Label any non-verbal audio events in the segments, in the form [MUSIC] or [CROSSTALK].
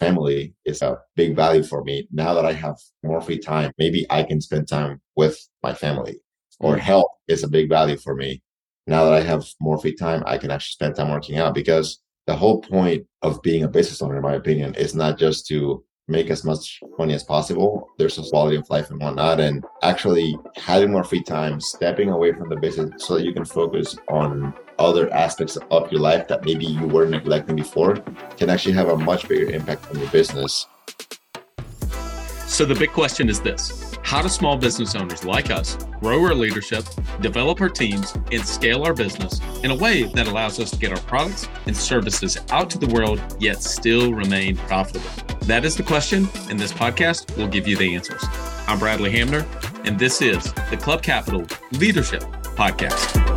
family is a big value for me. Now that I have more free time, maybe I can spend time with my family or health is a big value for me. Now that I have more free time, I can actually spend time working out because the whole point of being a business owner, in my opinion, is not just to make as much money as possible. There's a quality of life and whatnot. And actually having more free time, stepping away from the business so that you can focus on other aspects of your life that maybe you were neglecting before can actually have a much bigger impact on your business. So the big question is this how do small business owners like us grow our leadership, develop our teams, and scale our business in a way that allows us to get our products and services out to the world, yet still remain profitable? That is the question, and this podcast will give you the answers. I'm Bradley Hanmer, and this is the Club Capital Leadership Podcast.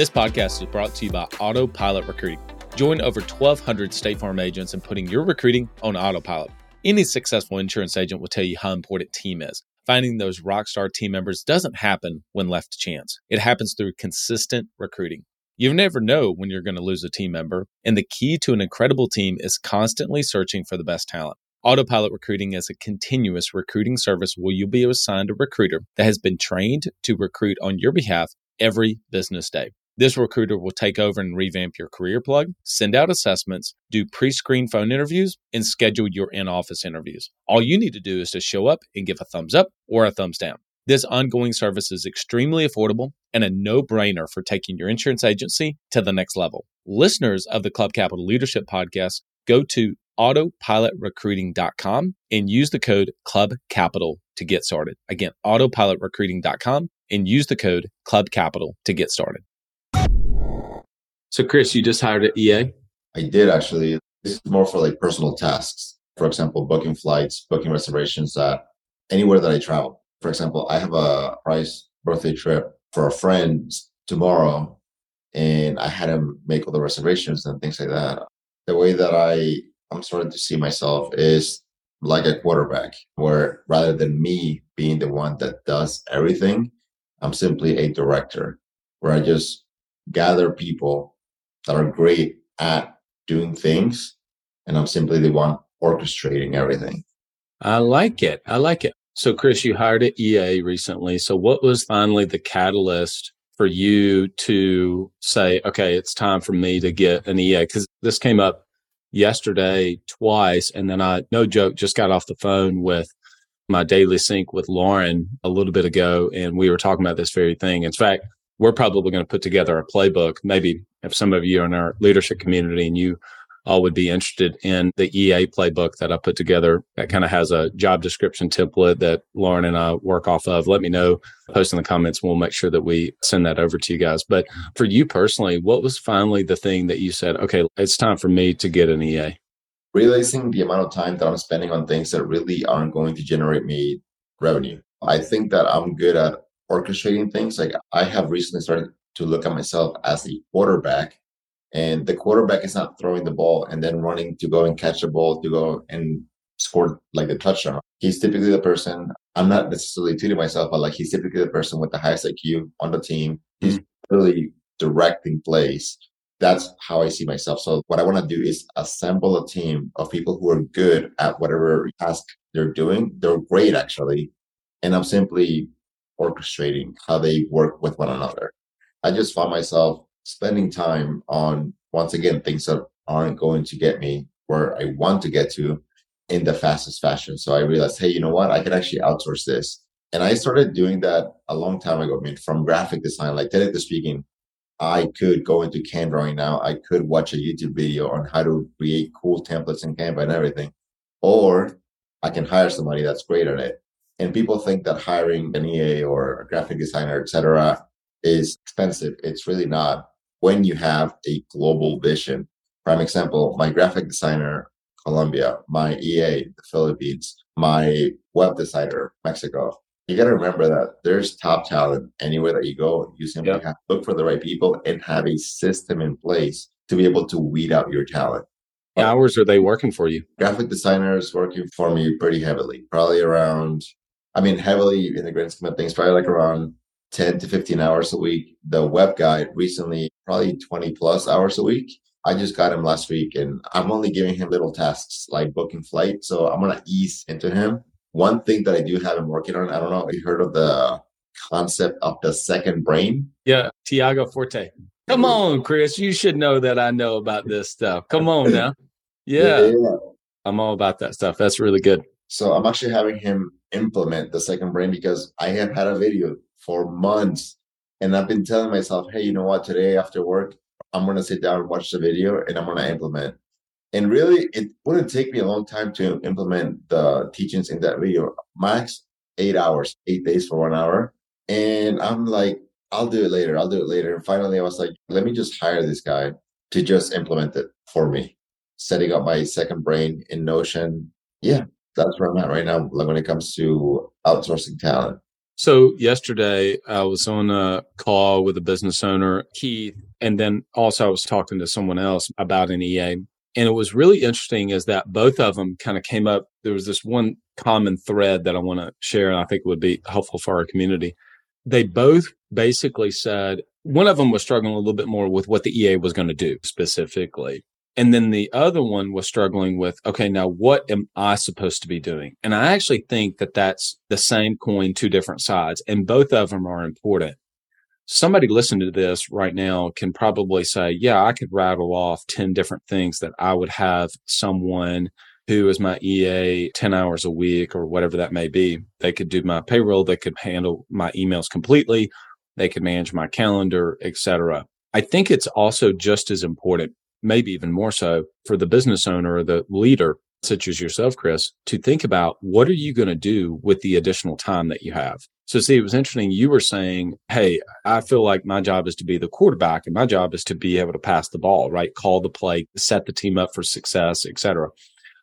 This podcast is brought to you by Autopilot Recruiting. Join over 1,200 State Farm agents in putting your recruiting on autopilot. Any successful insurance agent will tell you how important team is. Finding those rock star team members doesn't happen when left to chance. It happens through consistent recruiting. You never know when you're going to lose a team member, and the key to an incredible team is constantly searching for the best talent. Autopilot Recruiting is a continuous recruiting service where you'll be assigned a recruiter that has been trained to recruit on your behalf every business day. This recruiter will take over and revamp your CareerPlug, send out assessments, do pre screen phone interviews, and schedule your in office interviews. All you need to do is to show up and give a thumbs up or a thumbs down. This ongoing service is extremely affordable and a no brainer for taking your insurance agency to the next level. Listeners of the Club Capital Leadership Podcast go to autopilotrecruiting.com and use the code Club Capital to get started. Again, autopilotrecruiting.com and use the code Club Capital to get started. So, Chris, you just hired an EA? I did actually. This is more for like personal tasks. For example, booking flights, booking reservations at anywhere that I travel. For example, I have a price birthday trip for a friend tomorrow, and I had him make all the reservations and things like that. The way that I I'm starting to see myself is like a quarterback, where rather than me being the one that does everything, I'm simply a director, where I just gather people that are great at doing things. And I'm simply the one orchestrating everything. I like it. I like it. So, Chris, you hired at EA recently. So, what was finally the catalyst for you to say, okay, it's time for me to get an EA? Because this came up yesterday twice. And then I, no joke, just got off the phone with my daily sync with Lauren a little bit ago. And we were talking about this very thing. In fact, we're probably going to put together a playbook. Maybe if some of you in our leadership community and you all would be interested in the EA playbook that I put together that kind of has a job description template that Lauren and I work off of. Let me know, post in the comments. We'll make sure that we send that over to you guys. But for you personally, what was finally the thing that you said, okay, it's time for me to get an EA? Realizing the amount of time that I'm spending on things that really aren't going to generate me revenue. I think that I'm good at orchestrating things. Like I have recently started to look at myself as the quarterback, and the quarterback is not throwing the ball and then running to go and catch the ball to go and score like the touchdown. He's typically the person. I'm not necessarily treating myself, but like he's typically the person with the highest IQ on the team. He's mm-hmm. really directing plays. That's how I see myself. So what I want to do is assemble a team of people who are good at whatever task they're doing. They're great actually. And I'm simply orchestrating how they work with one another. I just found myself spending time on, once again, things that aren't going to get me where I want to get to in the fastest fashion. So I realized, hey, you know what? I could actually outsource this. And I started doing that a long time ago. I mean, from graphic design, like technically speaking, I could go into Canva right now. I could watch a YouTube video on how to create cool templates in Canva and everything. Or I can hire somebody that's great at it. And people think that hiring an EA or a graphic designer, etc., is expensive. It's really not when you have a global vision. Prime example, my graphic designer, Colombia, my EA, the Philippines, my web designer, Mexico. You got to remember that there's top talent anywhere that you go. You simply yep. have to look for the right people and have a system in place to be able to weed out your talent. hours are they working for you? Graphic designers working for me pretty heavily, probably around I mean, heavily in the grand scheme of things, probably like around 10 to 15 hours a week. The web guy recently, probably 20 plus hours a week. I just got him last week and I'm only giving him little tasks like booking flight. So I'm going to ease into him. One thing that I do have him working on, I don't know if you heard of the concept of the second brain. Yeah, Tiago Forte. Come on, Chris. You should know that I know about this stuff. Come on [LAUGHS] now. Yeah. yeah. I'm all about that stuff. That's really good. So I'm actually having him implement the second brain because I have had a video for months and I've been telling myself, hey, you know what? Today after work, I'm going to sit down and watch the video and I'm going to implement. And really, it wouldn't take me a long time to implement the teachings in that video. Max eight hours, eight days for one hour. And I'm like, I'll do it later. I'll do it later. And finally, I was like, let me just hire this guy to just implement it for me, setting up my second brain in Notion. Yeah, that's where I'm at right now like when it comes to outsourcing talent. So yesterday I was on a call with a business owner, Keith, and then also I was talking to someone else about an EA. And it was really interesting is that both of them kind of came up. There was this one common thread that I want to share, and I think would be helpful for our community. They both basically said one of them was struggling a little bit more with what the EA was going to do specifically. And then the other one was struggling with, okay, now what am I supposed to be doing? And I actually think that that's the same coin, two different sides, and both of them are important. Somebody listening to this right now can probably say, yeah, I could rattle off 10 different things that I would have someone who is my EA 10 hours a week or whatever that may be. They could do my payroll. They could handle my emails completely. They could manage my calendar, etc. I think it's also just as important maybe even more so for the business owner or the leader, such as yourself, Chris, to think about what are you going to do with the additional time that you have? So see, it was interesting. You were saying, Hey, I feel like my job is to be the quarterback and my job is to be able to pass the ball, right? Call the play, set the team up for success, etc.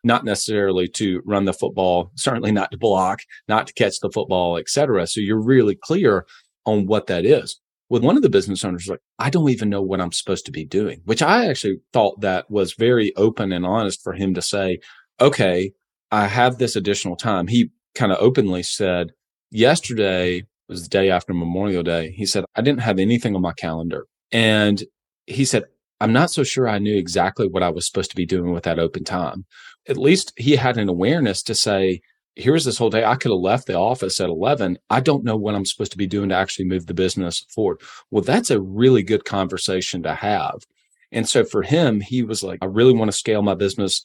Not necessarily to run the football, certainly not to block, not to catch the football, etc. So you're really clear on what that is with one of the business owners like i don't even know what i'm supposed to be doing which i actually thought that was very open and honest for him to say okay i have this additional time. He kind of openly said yesterday was the day after memorial day he said i didn't have anything on my calendar. And he said i'm not so sure i knew exactly what i was supposed to be doing with that open time. At least he had an awareness to say here's this whole day. I could have left the office at 11. I don't know what I'm supposed to be doing to actually move the business forward. Well, that's a really good conversation to have. And so for him, he was like, I really want to scale my business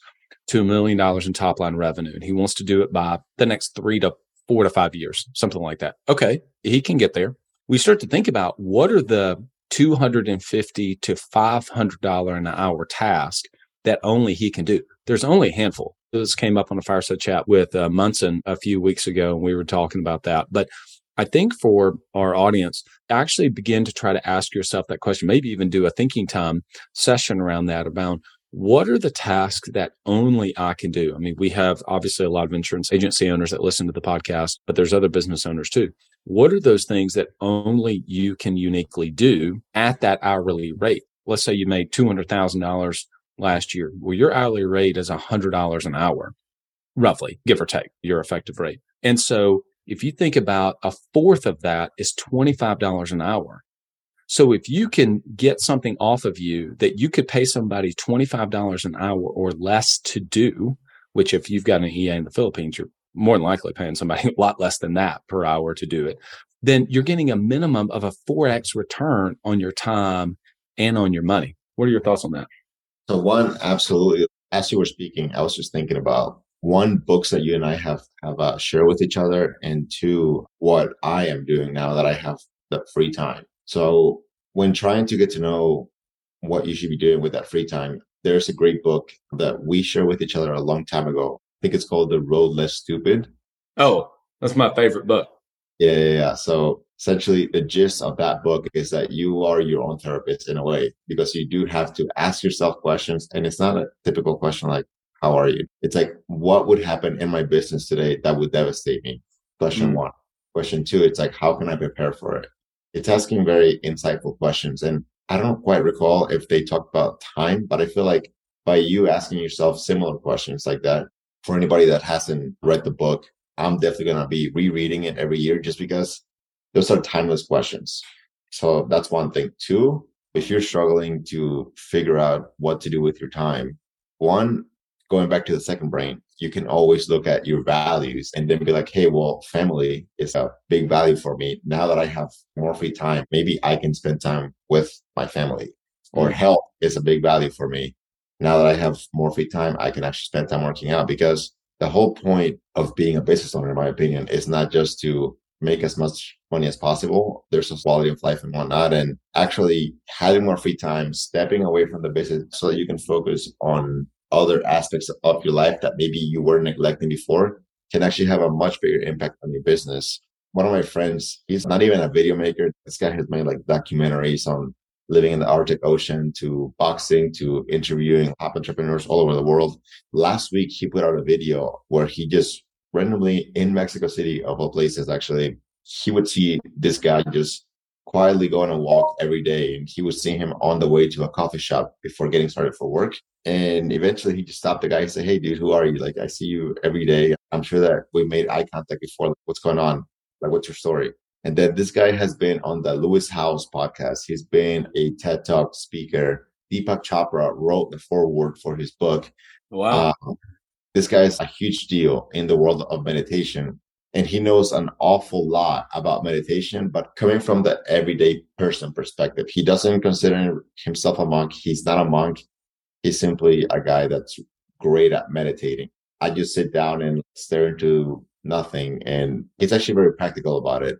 to a million dollars in top line revenue. And he wants to do it by the next three to four to five years, something like that. Okay. He can get there. We start to think about what are the 250 to $500 an hour task that only he can do. There's only a handful. This came up on a fireside chat with uh, Munson a few weeks ago, and we were talking about that. But I think for our audience, actually begin to try to ask yourself that question, maybe even do a thinking time session around that about what are the tasks that only I can do? I mean, we have obviously a lot of insurance agency owners that listen to the podcast, but there's other business owners too. What are those things that only you can uniquely do at that hourly rate? Let's say you made $200,000 last year. Well, your hourly rate is $100 an hour, roughly, give or take your effective rate. And so if you think about a fourth of that is $25 an hour. So if you can get something off of you that you could pay somebody $25 an hour or less to do, which if you've got an EA in the Philippines, you're more than likely paying somebody [LAUGHS] a lot less than that per hour to do it, then you're getting a minimum of a 4x return on your time and on your money. What are your thoughts on that? So one, absolutely. As you were speaking, I was just thinking about one books that you and I have have uh, shared with each other, and two, what I am doing now that I have the free time. So when trying to get to know what you should be doing with that free time, there's a great book that we shared with each other a long time ago. I think it's called The Road Less Stupid. Oh, that's my favorite book. Yeah, yeah, yeah. So essentially the gist of that book is that you are your own therapist in a way because you do have to ask yourself questions and it's not a typical question like how are you? It's like what would happen in my business today that would devastate me? Question mm. one. Question two it's like how can i prepare for it? It's asking very insightful questions and i don't quite recall if they talk about time but i feel like by you asking yourself similar questions like that for anybody that hasn't read the book I'm definitely going to be rereading it every year just because those are timeless questions. So that's one thing. Two, if you're struggling to figure out what to do with your time, one, going back to the second brain, you can always look at your values and then be like, hey, well, family is a big value for me. Now that I have more free time, maybe I can spend time with my family. Or mm-hmm. health is a big value for me. Now that I have more free time, I can actually spend time working out because the whole point of being a business owner, in my opinion, is not just to make as much money as possible. There's a quality of life and whatnot. And actually having more free time, stepping away from the business so that you can focus on other aspects of your life that maybe you were neglecting before can actually have a much bigger impact on your business. One of my friends, he's not even a video maker. This guy has made like documentaries on living in the Arctic Ocean to boxing to interviewing top entrepreneurs all over the world. Last week, he put out a video where he just randomly in Mexico City, of all places, actually, he would see this guy just quietly go on a walk every day. And he would see him on the way to a coffee shop before getting started for work. And eventually he just stopped the guy and said, Hey, dude, who are you? Like, I see you every day. I'm sure that we made eye contact before. Like, what's going on? Like, what's your story? And then this guy has been on the Lewis Howes podcast. He's been a TED Talk speaker. Deepak Chopra wrote the foreword for his book. Wow. Uh, this guy is a huge deal in the world of meditation. And he knows an awful lot about meditation, but coming from the everyday person perspective, he doesn't consider himself a monk. He's not a monk. He's simply a guy that's great at meditating. I just sit down and stare into nothing. And he's actually very practical about it.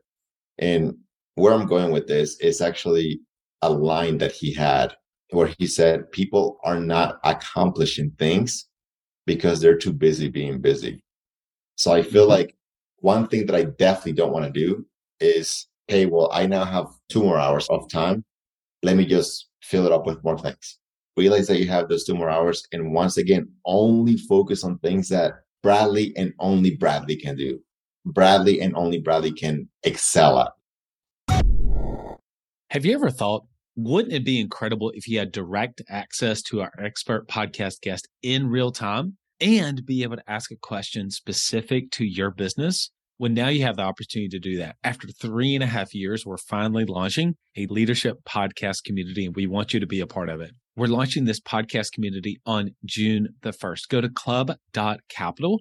And where I'm going with this is actually a line that he had where he said, people are not accomplishing things because they're too busy being busy. So I feel mm-hmm. like one thing that I definitely don't want to do is, hey, well, I now have two more hours of time. Let me just fill it up with more things. Realize that you have those two more hours. And once again, only focus on things that Bradley and only Bradley can do. Bradley and only Bradley can excel at. Have you ever thought, wouldn't it be incredible if you had direct access to our expert podcast guest in real time and be able to ask a question specific to your business? Well, now you have the opportunity to do that. After three and a half years, we're finally launching a leadership podcast community, and we want you to be a part of it. We're launching this podcast community on June the 1st. Go to club.capital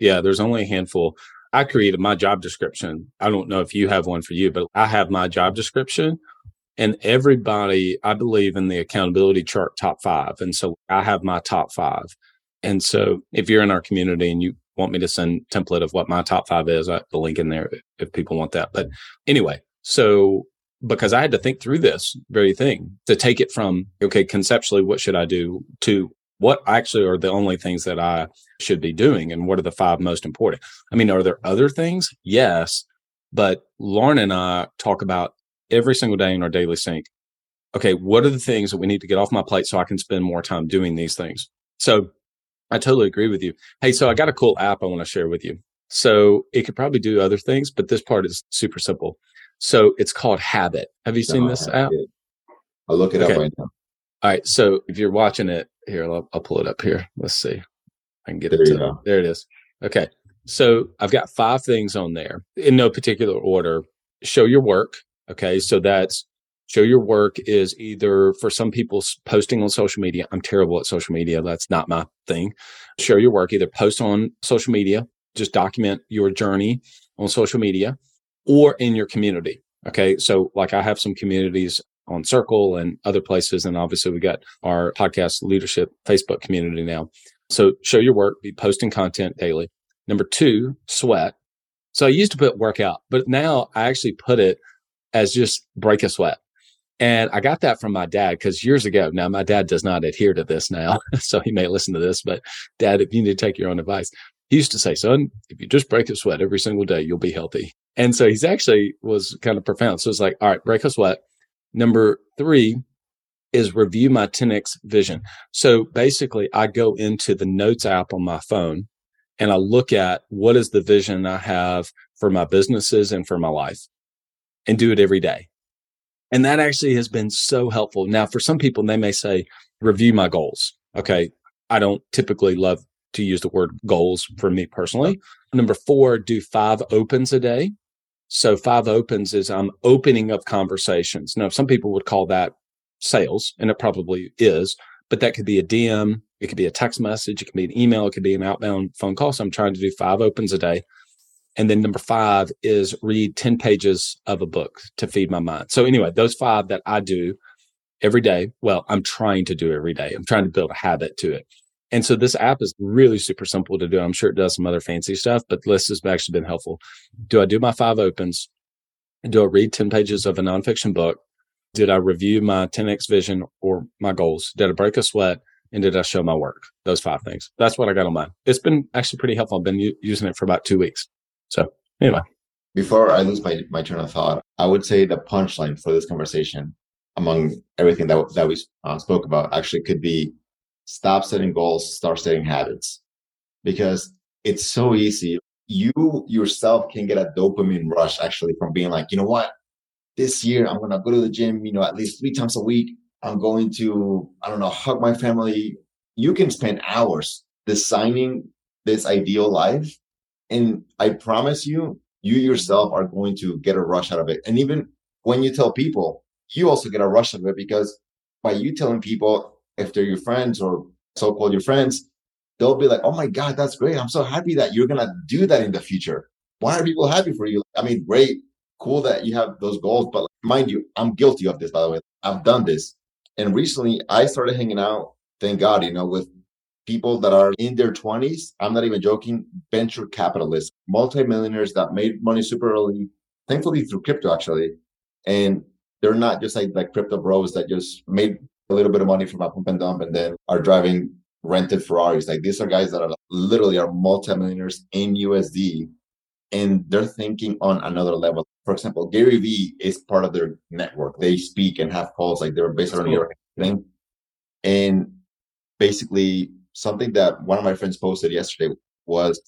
Yeah, there's only a handful. I created my job description. I don't know if you have one for you, but I have my job description and everybody, I believe in the accountability chart top five. And so I have my top five. And so if you're in our community and you want me to send template of what my top five is, I have the link in there if people want that. But anyway, so because I had to think through this very thing to take it from, okay, conceptually, what should I do to what actually are the only things that I should be doing and what are the five most important? I mean, are there other things? Yes. But Lauren and I talk about every single day in our daily sync. Okay, what are the things that we need to get off my plate so I can spend more time doing these things? So I totally agree with you. Hey, so I got a cool app I want to share with you. So it could probably do other things, but this part is super simple. So it's called Habit. Have you seen no, this app? I'll look it okay. up right now. All right. So if you're watching it here, I'll, I'll pull it up here. Let's see. I can get there it. To, there it is. Okay. So I've got five things on there in no particular order. Show your work. Okay. So that's show your work is either for some people posting on social media. I'm terrible at social media. That's not my thing. Show your work, either post on social media, just document your journey on social media or in your community. Okay. So like I have some communities on Circle and other places. And obviously we got our podcast leadership Facebook community now. So show your work, be posting content daily. Number two, sweat. So I used to put workout, but now I actually put it as just break a sweat. And I got that from my dad because years ago, now my dad does not adhere to this now. [LAUGHS] so he may listen to this, but dad, if you need to take your own advice, he used to say, son, if you just break a sweat every single day, you'll be healthy. And so he's actually was kind of profound. So it's like, all right, break a sweat. Number three is review my 10x vision. So basically I go into the notes app on my phone and I look at what is the vision I have for my businesses and for my life and do it every day. And that actually has been so helpful. Now, for some people, they may say, review my goals. Okay. I don't typically love to use the word goals for me personally. Number four, do five opens a day. So five opens is I'm opening up conversations. Now, some people would call that sales, and it probably is, but that could be a DM, it could be a text message, it could be an email, it could be an outbound phone call. So I'm trying to do five opens a day. And then number five is read 10 pages of a book to feed my mind. So anyway, those five that I do every day. Well, I'm trying to do every day. I'm trying to build a habit to it. And so this app is really super simple to do. I'm sure it does some other fancy stuff, but this has actually been helpful. Do I do my five opens? Do I read 10 pages of a nonfiction book? Did I review my 10x vision or my goals? Did I break a sweat? And did I show my work? Those five things. That's what I got on mine. It's been actually pretty helpful. I've been u- using it for about two weeks. So anyway. Before I lose my, my train of thought, I would say the punchline for this conversation among everything that, that we uh, spoke about actually could be stop setting goals, start setting habits because it's so easy. You yourself can get a dopamine rush actually from being like, you know what? This year I'm going to go to the gym, you know, at least three times a week. I'm going to, I don't know, hug my family. You can spend hours designing this ideal life. And I promise you, you yourself are going to get a rush out of it. And even when you tell people, you also get a rush out of it because by you telling people, if they're your friends or so-called your friends, they'll be like, "Oh my God, that's great! I'm so happy that you're gonna do that in the future." Why are people happy for you? I mean, great, cool that you have those goals, but mind you, I'm guilty of this. By the way, I've done this, and recently I started hanging out. Thank God, you know, with people that are in their 20s. I'm not even joking. Venture capitalists, multimillionaires that made money super early, thankfully through crypto actually, and they're not just like like crypto bros that just made a little bit of money from a pump and dump and then are driving rented Ferraris. Like these are guys that are literally are multimillionaires in USD and they're thinking on another level. For example, Gary Vee is part of their network. They speak and have calls like they're based on New York. And basically something that one of my friends posted yesterday was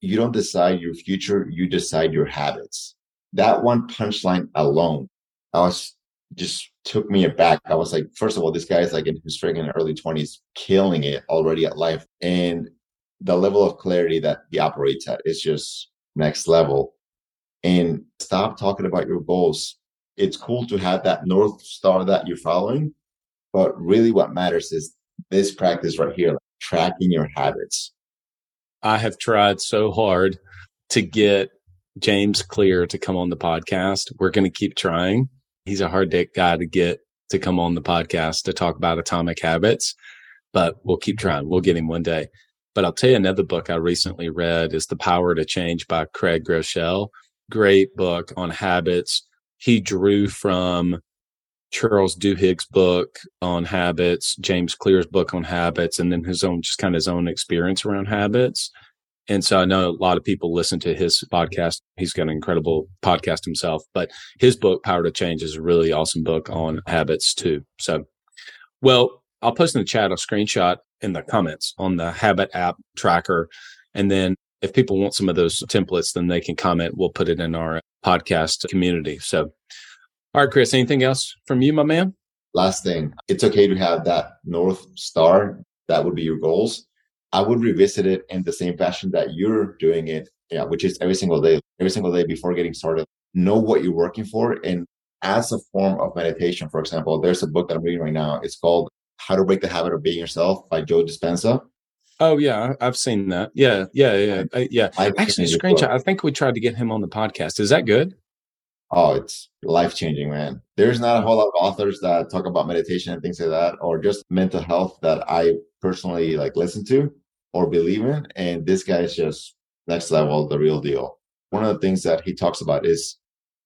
you don't decide your future, you decide your habits. That one punchline alone, I was just took me aback. I was like, first of all, this guy is like in his freaking early 20s, killing it already at life. And the level of clarity that he operates at is just next level. And stop talking about your goals. It's cool to have that North Star that you're following. But really, what matters is this practice right here, like tracking your habits. I have tried so hard to get James Clear to come on the podcast. We're going to keep trying he's a hard dick guy to get to come on the podcast to talk about atomic habits, but we'll keep trying. We'll get him one day. But I'll tell you another book I recently read is The Power to Change by Craig Groeschel. Great book on habits. He drew from Charles Duhigg's book on habits, James Clear's book on habits, and then his own, just kind of his own experience around habits. And so I know a lot of people listen to his podcast. He's got an incredible podcast himself, but his book, Power to Change, is a really awesome book on habits too. So, well, I'll post in the chat a screenshot in the comments on the habit app tracker. And then if people want some of those templates, then they can comment. We'll put it in our podcast community. So, all right, Chris, anything else from you, my man? Last thing, it's okay to have that North Star. That would be your goals I would revisit it in the same fashion that you're doing it, yeah, which is every single day, every single day before getting started. Know what you're working for. And as a form of meditation, for example, there's a book that I'm reading right now. It's called How to Break the Habit of Being Yourself by Joe Dispenza. Oh yeah, I've seen that. Yeah, yeah, yeah, I, yeah. I Actually, screenshot. I think we tried to get him on the podcast. Is that good? Oh, it's life changing, man. There's not a whole lot of authors that talk about meditation and things like that, or just mental health that I personally like listen to or believe in. And this guy is just next level, the real deal. One of the things that he talks about is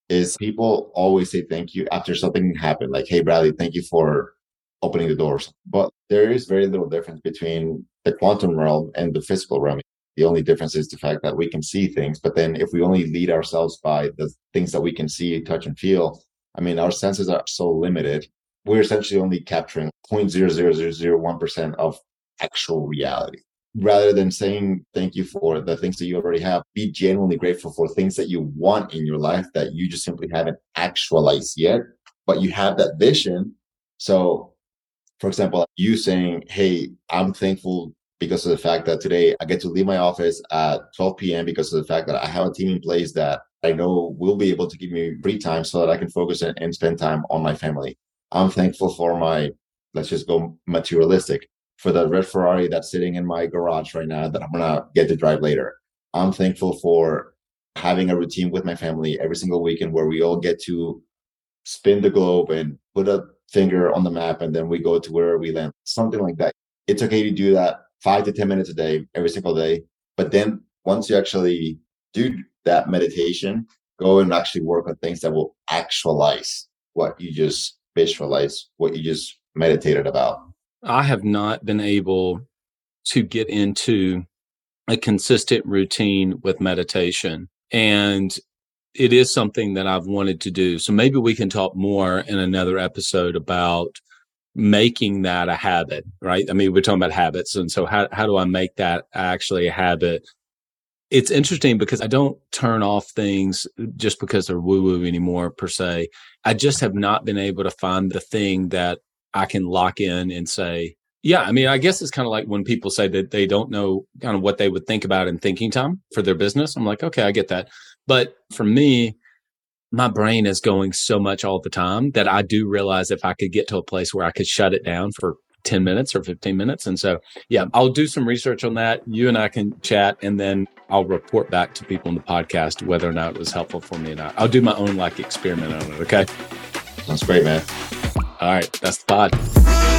is people always say thank you after something happened. Like, hey Bradley, thank you for opening the doors. But there is very little difference between the quantum realm and the physical realm. The only difference is the fact that we can see things. But then if we only lead ourselves by the things that we can see, touch, and feel, I mean, our senses are so limited. We're essentially only capturing 0.00001% of actual reality. Rather than saying thank you for the things that you already have, be genuinely grateful for things that you want in your life that you just simply haven't actualized yet, but you have that vision. So, for example, you saying, Hey, I'm thankful because of the fact that today I get to leave my office at 12 p.m. because of the fact that I have a team in place that I know will be able to give me free time so that I can focus and, spend time on my family. I'm thankful for my, let's just go materialistic, for the red Ferrari that's sitting in my garage right now that I'm to get to drive later. I'm thankful for having a routine with my family every single weekend where we all get to spin the globe and put a finger on the map and then we go to where we land, something like that. It's okay to do that five to 10 minutes a day, every single day. But then once you actually do that meditation, go and actually work on things that will actualize what you just visualize, what you just meditated about. I have not been able to get into a consistent routine with meditation. And it is something that I've wanted to do. So maybe we can talk more in another episode about making that a habit, right? I mean, we're talking about habits. And so how, how do I make that actually a habit? It's interesting because I don't turn off things just because they're woo woo anymore per se. I just have not been able to find the thing that I can lock in and say, yeah, I mean, I guess it's kind of like when people say that they don't know kind of what they would think about in thinking time for their business. I'm like, okay, I get that. But for me, my brain is going so much all the time that I do realize if I could get to a place where I could shut it down for 10 minutes or 15 minutes. And so, yeah, I'll do some research on that. You and I can chat and then I'll report back to people in the podcast whether or not it was helpful for me or not. I'll do my own like experiment on it. Okay. That's great, man. All right. That's the pod.